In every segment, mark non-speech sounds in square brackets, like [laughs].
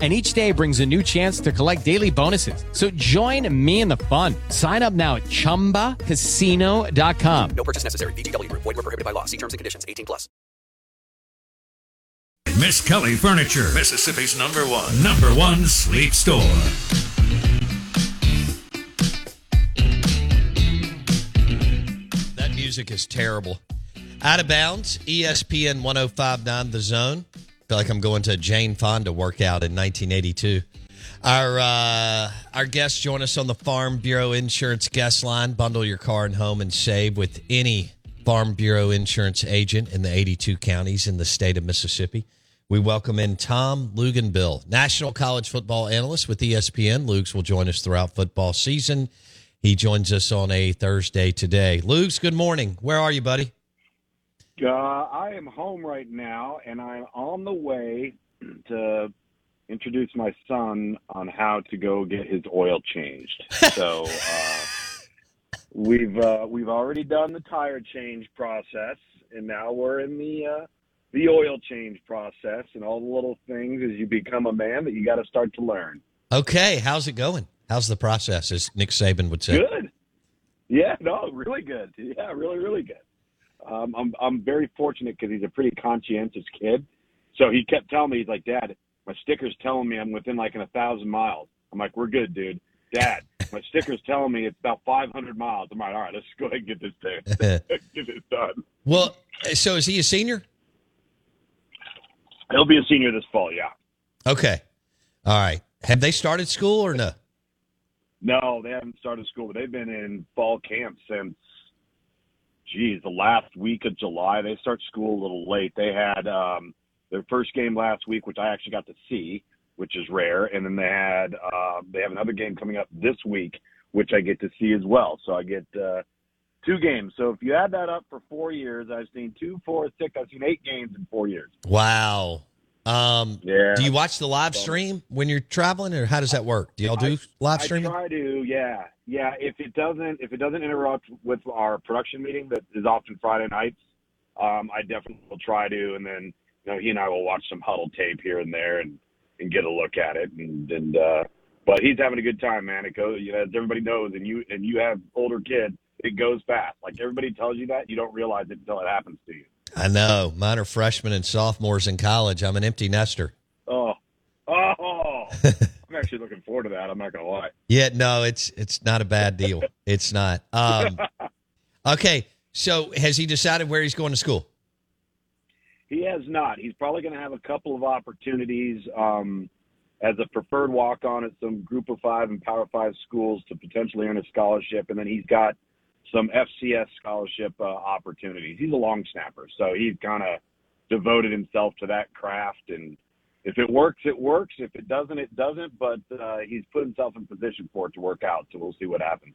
and each day brings a new chance to collect daily bonuses. So join me in the fun. Sign up now at ChumbaCasino.com. No purchase necessary. VGW Group. Void were prohibited by law. See terms and conditions. 18 plus. Miss Kelly Furniture, Mississippi's number one, number one sleep store. That music is terrible. Out of bounds, ESPN 1059 The Zone. Feel like I'm going to Jane Fonda workout in 1982. Our uh, our guests join us on the Farm Bureau Insurance guest line. Bundle your car and home and save with any Farm Bureau Insurance agent in the 82 counties in the state of Mississippi. We welcome in Tom Luginbill, national college football analyst with ESPN. Luke's will join us throughout football season. He joins us on a Thursday today. Luke's, good morning. Where are you, buddy? Uh, I am home right now, and I'm on the way [clears throat] to introduce my son on how to go get his oil changed. So uh, [laughs] we've uh, we've already done the tire change process, and now we're in the uh, the oil change process, and all the little things as you become a man that you got to start to learn. Okay, how's it going? How's the process, as Nick Saban would say? Good. Yeah, no, really good. Yeah, really, really good. Um, I'm I'm very fortunate because he's a pretty conscientious kid. So he kept telling me, he's like, Dad, my sticker's telling me I'm within like in a thousand miles. I'm like, we're good, dude. Dad, my sticker's telling me it's about 500 miles. I'm like, all right, let's go ahead and get this thing, [laughs] get this done. Well, so is he a senior? He'll be a senior this fall, yeah. Okay. All right. Have they started school or no? No, they haven't started school, but they've been in fall camp since, geez, the last week of July. They start school a little late. They had um, their first game last week, which I actually got to see, which is rare, and then they had uh, they have another game coming up this week, which I get to see as well. So I get uh, two games. So if you add that up for four years, I've seen two, four, six. I've seen eight games in four years. Wow. Um, Yeah. Do you watch the live stream when you're traveling, or how does that work? Do y'all do live streaming? I try to, yeah, yeah. If it doesn't, if it doesn't interrupt with our production meeting that is often Friday nights, um, I definitely will try to. And then, you know, he and I will watch some huddle tape here and there and and get a look at it. And and uh, but he's having a good time, man. It goes, you know, as everybody knows, and you and you have older kids, it goes fast. Like everybody tells you that, you don't realize it until it happens to you. I know. Mine are freshmen and sophomores in college. I'm an empty nester. Oh, oh. [laughs] I'm actually looking forward to that. I'm not gonna lie. Yeah, no, it's it's not a bad deal. [laughs] It's not. Um, [laughs] okay, so has he decided where he's going to school? He has not. He's probably going to have a couple of opportunities um, as a preferred walk on at some Group of Five and Power Five schools to potentially earn a scholarship, and then he's got some FCS scholarship uh, opportunities. He's a long snapper, so he's kind of devoted himself to that craft. And if it works, it works. If it doesn't, it doesn't. But uh, he's put himself in position for it to work out. So we'll see what happens.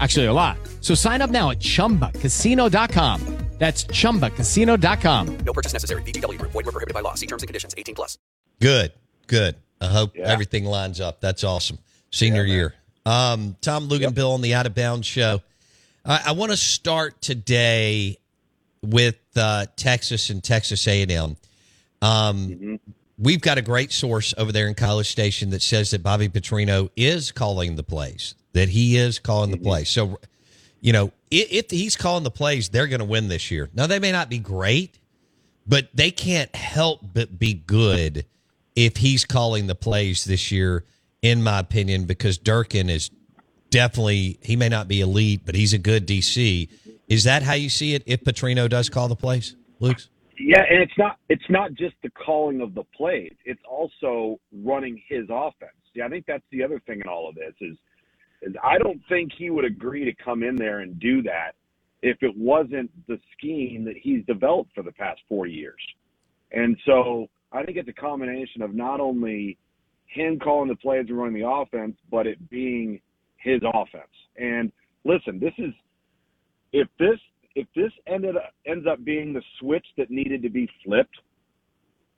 Actually, a lot. So sign up now at chumbacasino.com. That's chumbacasino.com. No purchase necessary. VGW Group. Void were prohibited by law. See terms and conditions. 18 plus. Good, good. I hope Yeah. everything lines up. That's awesome. Senior year. Um, Tom Luginbill on the Out of Bounds show. I, I want to start today with uh, Texas and Texas A&M. Um, We've got a great source over there in College Station that says that Bobby Petrino is calling the plays, that he is calling the mm-hmm. plays. So, you know, if, if he's calling the plays, they're going to win this year. Now, they may not be great, but they can't help but be good if he's calling the plays this year, in my opinion, because Durkin is definitely, he may not be elite, but he's a good DC. Is that how you see it if Petrino does call the plays, Luke? Yeah, and it's not it's not just the calling of the plays; it's also running his offense. Yeah, I think that's the other thing in all of this is is I don't think he would agree to come in there and do that if it wasn't the scheme that he's developed for the past four years. And so I think it's a combination of not only him calling the plays and running the offense, but it being his offense. And listen, this is if this if this ended up, ends up being the switch that needed to be flipped,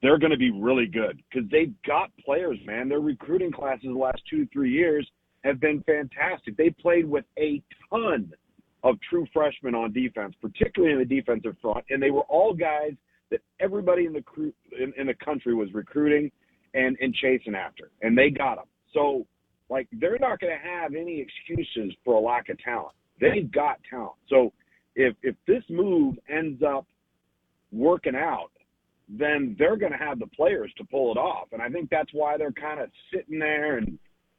they're going to be really good because they've got players, man. Their recruiting classes the last two three years have been fantastic. They played with a ton of true freshmen on defense, particularly in the defensive front, and they were all guys that everybody in the crew in, in the country was recruiting and and chasing after, and they got them. So, like, they're not going to have any excuses for a lack of talent. They've got talent. So, if if this move ends up working out, then they're going to have the players to pull it off. And I think that's why they're kind of sitting there and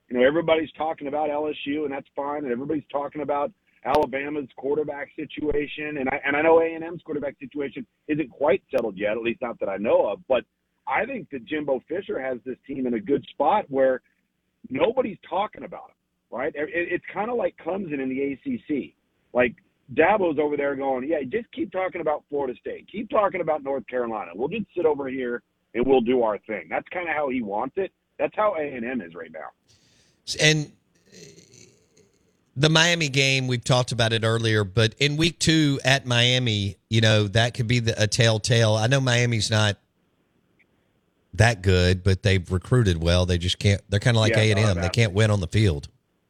you know everybody's talking about LSU and that's fine and everybody's talking about Alabama's quarterback situation and I and I know A&M's quarterback situation isn't quite settled yet, at least not that I know of, but I think that Jimbo Fisher has this team in a good spot where nobody's talking about him, right? It, it's kind of like Clemson in the ACC. Like Dabo's over there going, yeah, just keep talking about Florida State. Keep talking about North Carolina. We'll just sit over here and we'll do our thing. That's kind of how he wants it. That's how A&M is right now. And the Miami game, we've talked about it earlier, but in week two at Miami, you know, that could be the, a telltale. I know Miami's not that good, but they've recruited well. They just can't, they're kind of like Yeah, A&M. They can't win on the field,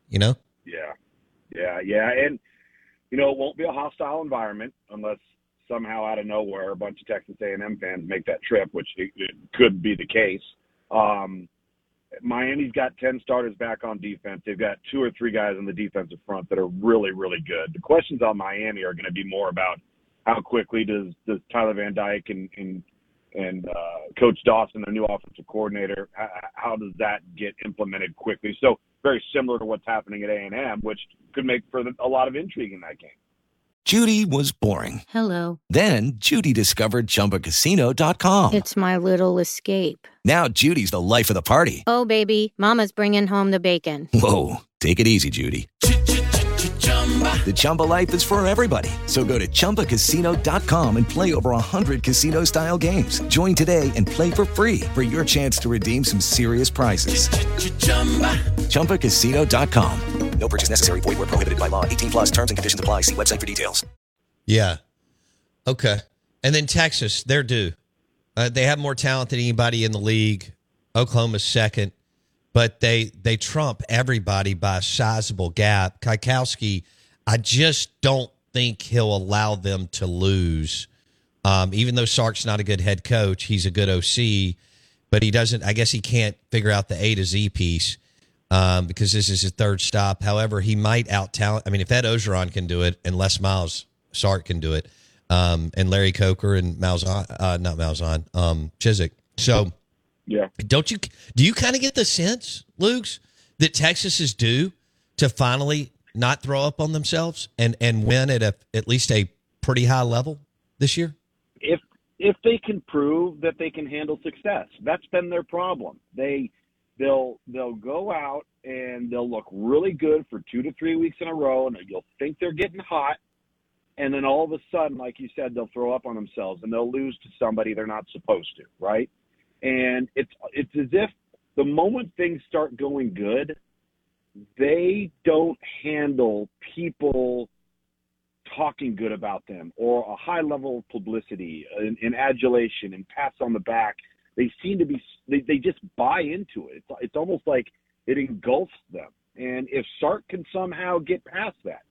you know? Yeah, yeah, yeah, and you know it won't be a hostile environment unless somehow out of nowhere a bunch of Texas A&M fans make that trip, which it, it could be the case. Um, Miami's got ten starters back on defense. They've got two or three guys on the defensive front that are really, really good. The questions on Miami are going to be more about how quickly does does Tyler Van Dyke and and and uh, Coach Dawson, their new offensive coordinator, how, how does that get implemented quickly? So very similar to what's happening at A and M, which could make for the, a lot of intrigue in that game. Judy was boring. Hello. Then Judy discovered ChumbaCasino.com. It's my little escape. Now Judy's the life of the party. Oh, baby, Mama's bringing home the bacon. Whoa, take it easy, Judy. The Chumba life is for everybody. So go to ChumbaCasino.com and play over 100 casino-style games. Join today and play for free for your chance to redeem some serious prizes. ChumbaCasino.com. No purchase necessary. Void where prohibited by law. 18 plus terms and conditions apply. See website for details. Yeah. Okay. And then Texas, they're due. Uh, they have more talent than anybody in the league. Oklahoma's second, but they they trump everybody by a sizable gap. Kikowski, I just don't think he'll allow them to lose. Um, even though Sark's not a good head coach, he's a good OC, but he doesn't. I guess he can't figure out the A to Z piece um, because this is his third stop. However, he might out talent. I mean, if Ed Orgeron can do it and Les Miles Sark can do it, um, and Larry Coker and Malzahn, uh, not Malzahn, um, Chizik. So Yeah. Don't you? Do you kind of get the sense, Luke's, that Texas is due to finally not throw up on themselves and and win at a at least a pretty high level this year? if if they can prove that they can handle success. That's been their problem. They they'll they'll go out and they'll look really good for two to three weeks in a row, and you'll think they're getting hot, and then all of a sudden, like you said, they'll throw up on themselves and they'll lose to somebody they're not supposed to, right? And it's it's as if the moment things start going good, they don't handle people talking good about them or a high level of publicity and, and adulation and pats on the back. They seem to be they, they just buy into it. It's, it's almost like it engulfs them. And if Sark can somehow get past that,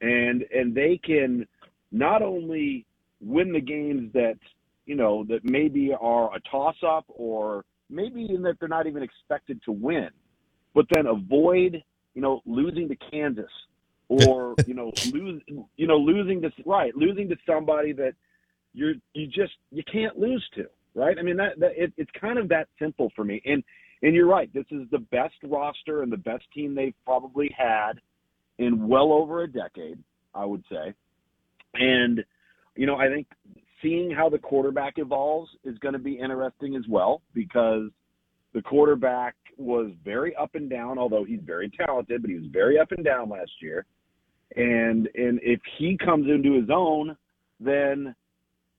and and they can not only win the games that you know that maybe are a toss up or maybe even that they're not even expected to win, but then avoid you know losing to Kansas or [laughs] you know lose you know losing to right losing to somebody that you're you just you can't lose to right? I mean that, that it, it's kind of that simple for me. And and you're right. This is the best roster and the best team they've probably had in well over a decade i would say. And you know i think seeing how the quarterback evolves is going to be interesting as well because the quarterback was very up and down although he's very talented but he was very up and down last year and and if he comes into his own, then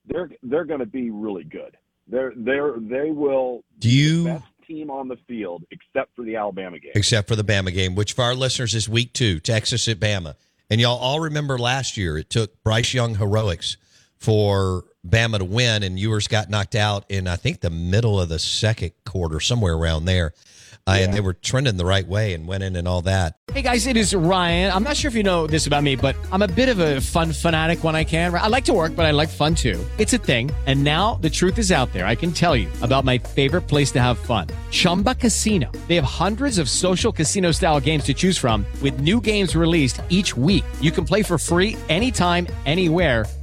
they're they're going to be really good. They're they're they will Do be you- the best team on the field except for the Alabama game. except for the Bama game, which for our listeners is week two, Texas at Bama. And y'all all remember last year it took Bryce Young heroics for Bama to win, and Ewers got knocked out in I think the middle of the second quarter, somewhere around there. Uh, And they were trending the right way and went in and all that. Hey guys, it is Ryan. I'm not sure if you know this about me, but I'm a bit of a fun fanatic when I can. I like to work, but I like fun too. It's a thing. And now the truth is out there. I can tell you about my favorite place to have fun Chumba Casino. They have hundreds of social casino style games to choose from, with new games released each week. You can play for free anytime, anywhere.